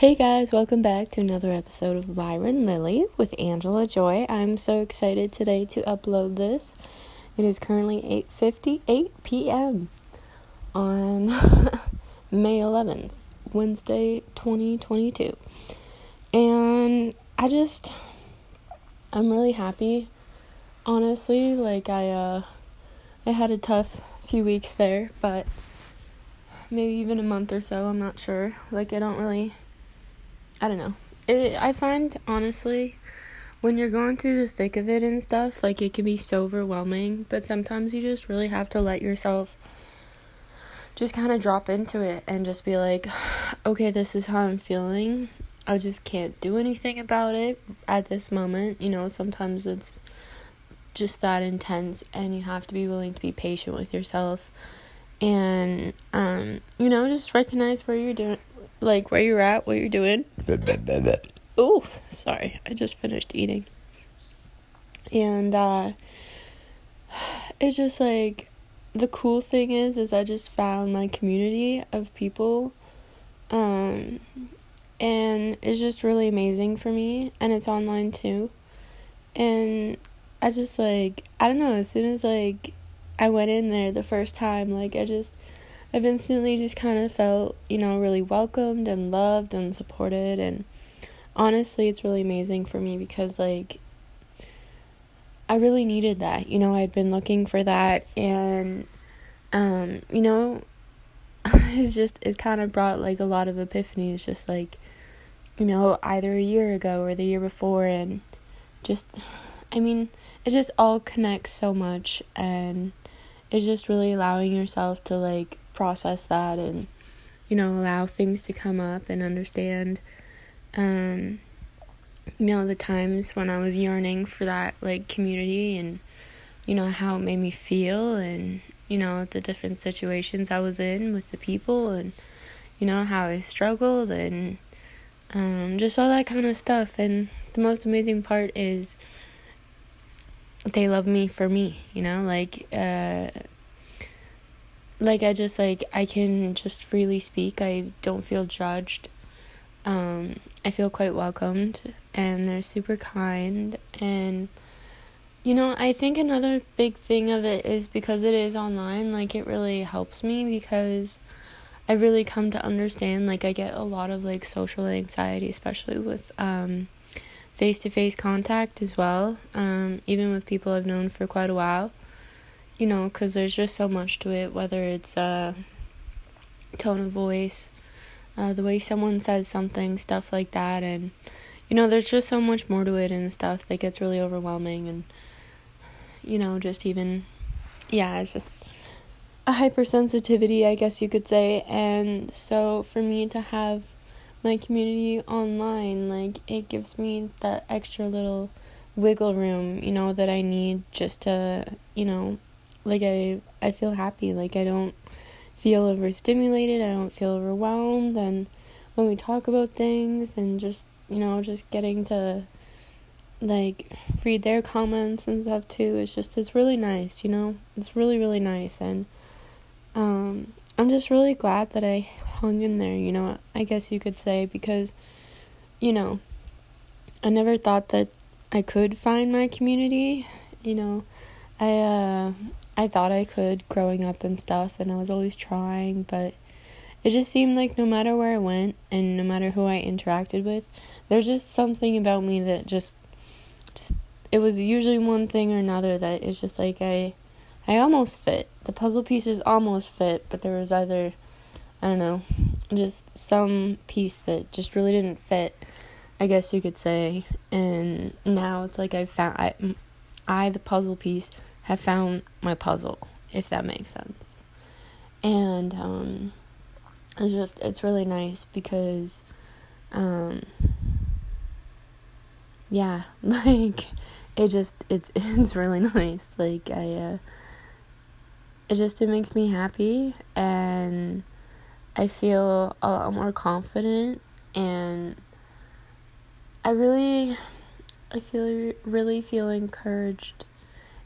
Hey guys, welcome back to another episode of Lyran Lilly with Angela Joy. I'm so excited today to upload this. It is currently 8:58 p.m. on May 11th, Wednesday, 2022. And I just I'm really happy. Honestly, like I uh I had a tough few weeks there, but maybe even a month or so, I'm not sure. Like I don't really I don't know. It, I find honestly when you're going through the thick of it and stuff, like it can be so overwhelming, but sometimes you just really have to let yourself just kind of drop into it and just be like, okay, this is how I'm feeling. I just can't do anything about it at this moment. You know, sometimes it's just that intense and you have to be willing to be patient with yourself and um you know just recognize where you're doing like where you're at, what you're doing. Oh, sorry. I just finished eating. And uh it's just like the cool thing is is I just found my community of people um and it's just really amazing for me and it's online too. And I just like I don't know, as soon as like I went in there the first time, like I just I've instantly just kind of felt, you know, really welcomed and loved and supported. And honestly, it's really amazing for me because, like, I really needed that. You know, I'd been looking for that. And, um, you know, it's just, it kind of brought, like, a lot of epiphanies, just like, you know, either a year ago or the year before. And just, I mean, it just all connects so much. And, it's just really allowing yourself to like process that and you know allow things to come up and understand. Um you know the times when I was yearning for that like community and you know how it made me feel and you know the different situations I was in with the people and you know how I struggled and um just all that kind of stuff. And the most amazing part is they love me for me, you know, like uh like I just like I can just freely speak. I don't feel judged. Um, I feel quite welcomed and they're super kind and you know, I think another big thing of it is because it is online, like it really helps me because I really come to understand like I get a lot of like social anxiety especially with um face-to-face contact as well. Um even with people I've known for quite a while you know, because there's just so much to it, whether it's uh, tone of voice, uh, the way someone says something, stuff like that. And, you know, there's just so much more to it and stuff that gets really overwhelming. And, you know, just even, yeah, it's just a hypersensitivity, I guess you could say. And so for me to have my community online, like, it gives me that extra little wiggle room, you know, that I need just to, you know, like I I feel happy. Like I don't feel overstimulated. I don't feel overwhelmed. And when we talk about things and just you know just getting to like read their comments and stuff too, it's just it's really nice. You know, it's really really nice. And um, I'm just really glad that I hung in there. You know, I guess you could say because you know I never thought that I could find my community. You know, I uh I thought I could growing up and stuff, and I was always trying, but it just seemed like no matter where I went and no matter who I interacted with, there's just something about me that just, just it was usually one thing or another that is just like I, I almost fit. The puzzle pieces almost fit, but there was either, I don't know, just some piece that just really didn't fit. I guess you could say, and now it's like I found I, I the puzzle piece have found my puzzle, if that makes sense. And um, it's just it's really nice because um, yeah, like it just it's it's really nice. Like I uh, it just it makes me happy and I feel a lot more confident and I really I feel really feel encouraged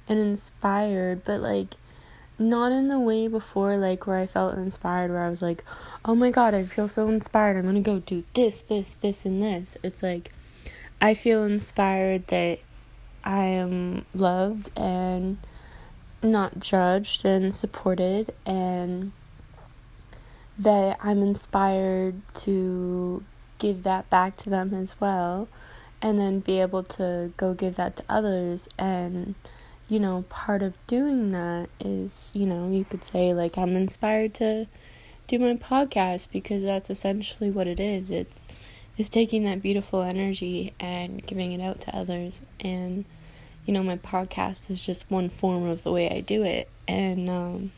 and inspired, but like not in the way before, like where I felt inspired, where I was like, oh my god, I feel so inspired. I'm gonna go do this, this, this, and this. It's like I feel inspired that I am loved and not judged and supported, and that I'm inspired to give that back to them as well, and then be able to go give that to others and you know, part of doing that is, you know, you could say, like, I'm inspired to do my podcast because that's essentially what it is. It's is taking that beautiful energy and giving it out to others and you know my podcast is just one form of the way I do it and um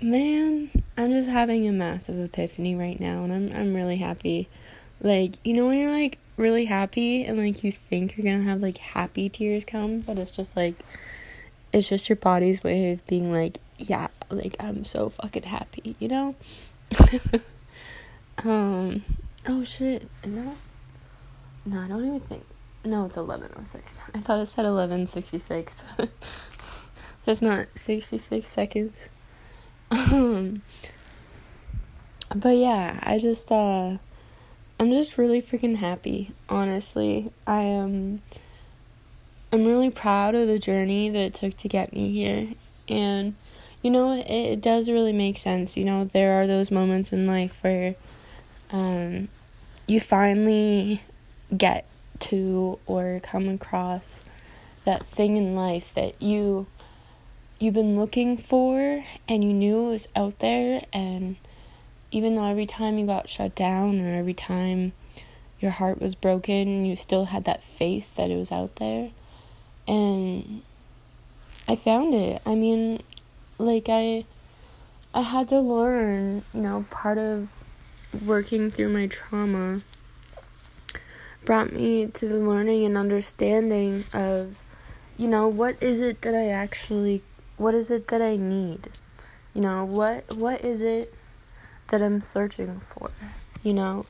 man I'm just having a massive epiphany right now and I'm I'm really happy like you know when you're like really happy and like you think you're gonna have like happy tears come, but it's just like it's just your body's way of being like, yeah, like I'm so fucking happy, you know? um oh shit, is that no, I don't even think no, it's eleven oh six. I thought it said eleven sixty six, but there's not sixty six seconds. Um but yeah, I just uh I'm just really freaking happy, honestly. I am I'm really proud of the journey that it took to get me here. And you know, it, it does really make sense. You know, there are those moments in life where um you finally get to or come across that thing in life that you you've been looking for and you knew it was out there and even though every time you got shut down or every time your heart was broken, you still had that faith that it was out there. And I found it. I mean, like I I had to learn, you know, part of working through my trauma brought me to the learning and understanding of you know what is it that I actually what is it that I need? You know, what what is it that I'm searching for, you know?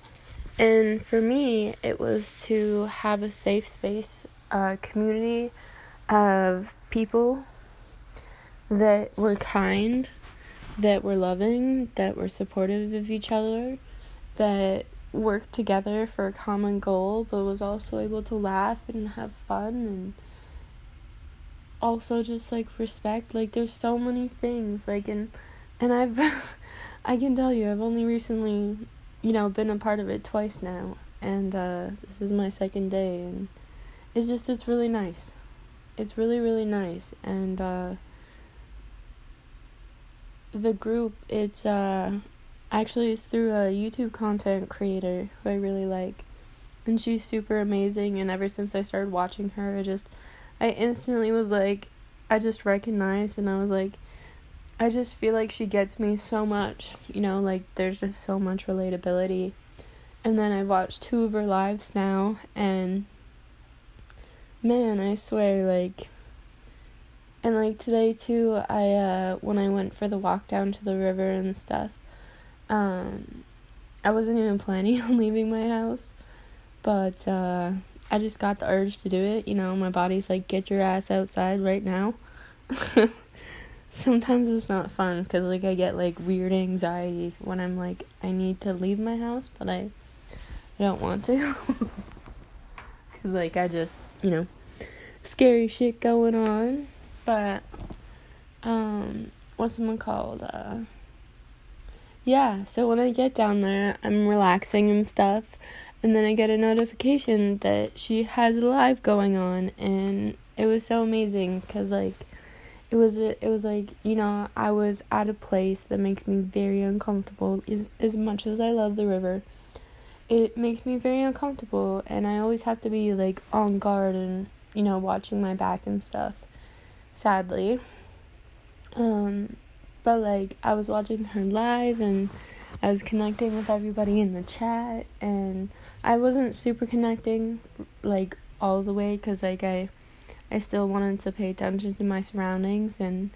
And for me, it was to have a safe space, a community of people that were kind, that were loving, that were supportive of each other, that worked together for a common goal, but was also able to laugh and have fun and also just like respect. Like there's so many things like and and I've I can tell you, I've only recently, you know, been a part of it twice now, and uh, this is my second day, and it's just, it's really nice. It's really, really nice, and uh, the group, it's uh, actually through a YouTube content creator who I really like, and she's super amazing, and ever since I started watching her, I just, I instantly was like, I just recognized, and I was like, I just feel like she gets me so much, you know, like there's just so much relatability. And then I've watched two of her lives now, and man, I swear, like, and like today too, I, uh, when I went for the walk down to the river and stuff, um, I wasn't even planning on leaving my house, but, uh, I just got the urge to do it, you know, my body's like, get your ass outside right now. sometimes it's not fun because like I get like weird anxiety when I'm like I need to leave my house, but I, I don't want to. Cause like I just you know, scary shit going on, but um, what's someone called? Uh, yeah. So when I get down there, I'm relaxing and stuff, and then I get a notification that she has a live going on, and it was so amazing because like it was it was like you know I was at a place that makes me very uncomfortable as as much as I love the river. It makes me very uncomfortable and I always have to be like on guard and you know watching my back and stuff sadly. Um but like I was watching her live and I was connecting with everybody in the chat and I wasn't super connecting like all the way cuz like I I still wanted to pay attention to my surroundings and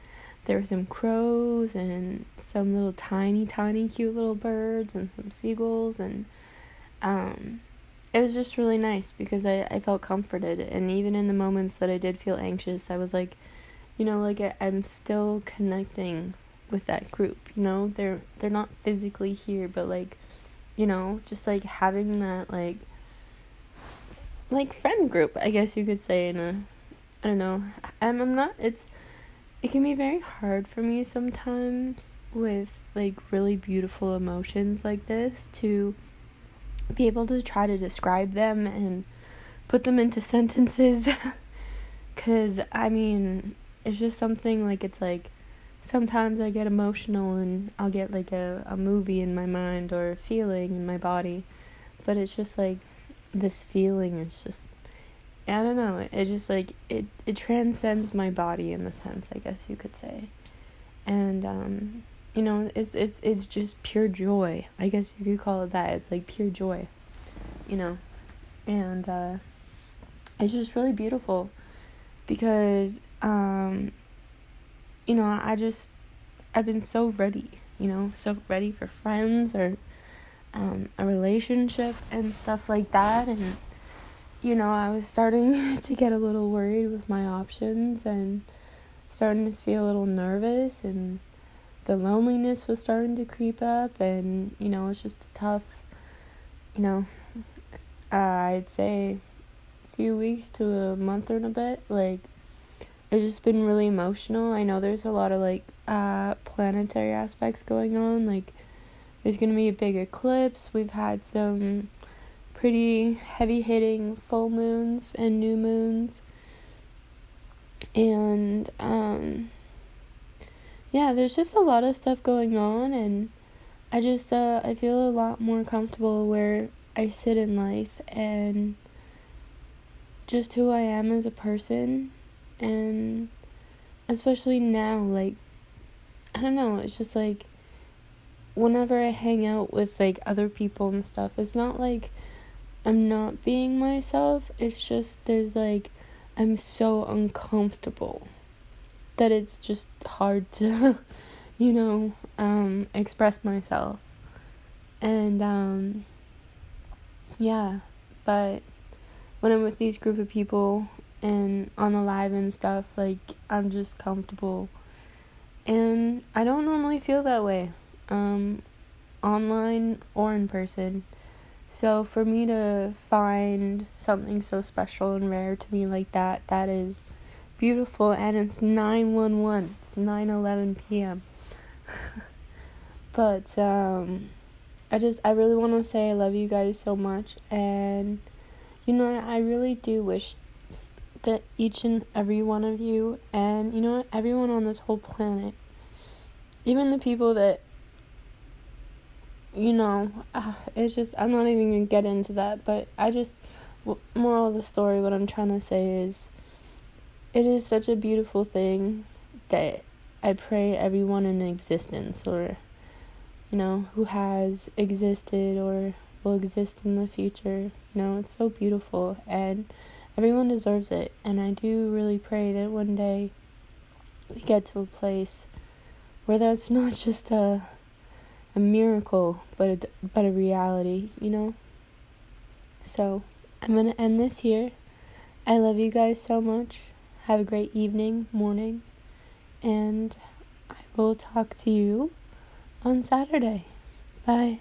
there were some crows and some little tiny tiny cute little birds and some seagulls and um it was just really nice because I, I felt comforted and even in the moments that I did feel anxious I was like you know, like I, I'm still connecting with that group. You know, they're they're not physically here, but like, you know, just like having that like like friend group, I guess you could say in a I don't know. I'm I'm not it's it can be very hard for me sometimes with like really beautiful emotions like this to be able to try to describe them and put them into sentences cuz I mean it's just something like it's like sometimes I get emotional and I'll get like a, a movie in my mind or a feeling in my body. But it's just like this feeling is just I don't know, it, just like it it transcends my body in the sense, I guess you could say. And um you know, it's it's it's just pure joy. I guess you could call it that. It's like pure joy. You know. And uh it's just really beautiful because um you know, I just I've been so ready, you know, so ready for friends or um, a relationship and stuff like that and you know, I was starting to get a little worried with my options and starting to feel a little nervous and the loneliness was starting to creep up and you know, it's just a tough you know, uh, I'd say a few weeks to a month or a bit like it's just been really emotional. I know there's a lot of like uh planetary aspects going on. Like there's going to be a big eclipse. We've had some pretty heavy hitting full moons and new moons. And um yeah, there's just a lot of stuff going on and I just uh I feel a lot more comfortable where I sit in life and just who I am as a person and especially now like I don't know, it's just like whenever I hang out with like other people and stuff, it's not like I'm not being myself. It's just there's like I'm so uncomfortable that it's just hard to you know, um express myself. And um yeah, but when I'm with these group of people and on the live and stuff, like I'm just comfortable. And I don't normally feel that way, um, online or in person. So for me to find something so special and rare to me like that, that is beautiful. And it's nine one one. It's nine eleven p.m. but um, I just I really want to say I love you guys so much, and you know I really do wish that each and every one of you, and you know everyone on this whole planet, even the people that, you know, uh, it's just, I'm not even gonna get into that, but I just, moral of the story, what I'm trying to say is, it is such a beautiful thing that I pray everyone in existence, or, you know, who has existed or will exist in the future, you know, it's so beautiful, and everyone deserves it. And I do really pray that one day we get to a place where that's not just a a miracle, but a, but a reality, you know? So, I'm going to end this here. I love you guys so much. Have a great evening, morning, and I will talk to you on Saturday. Bye.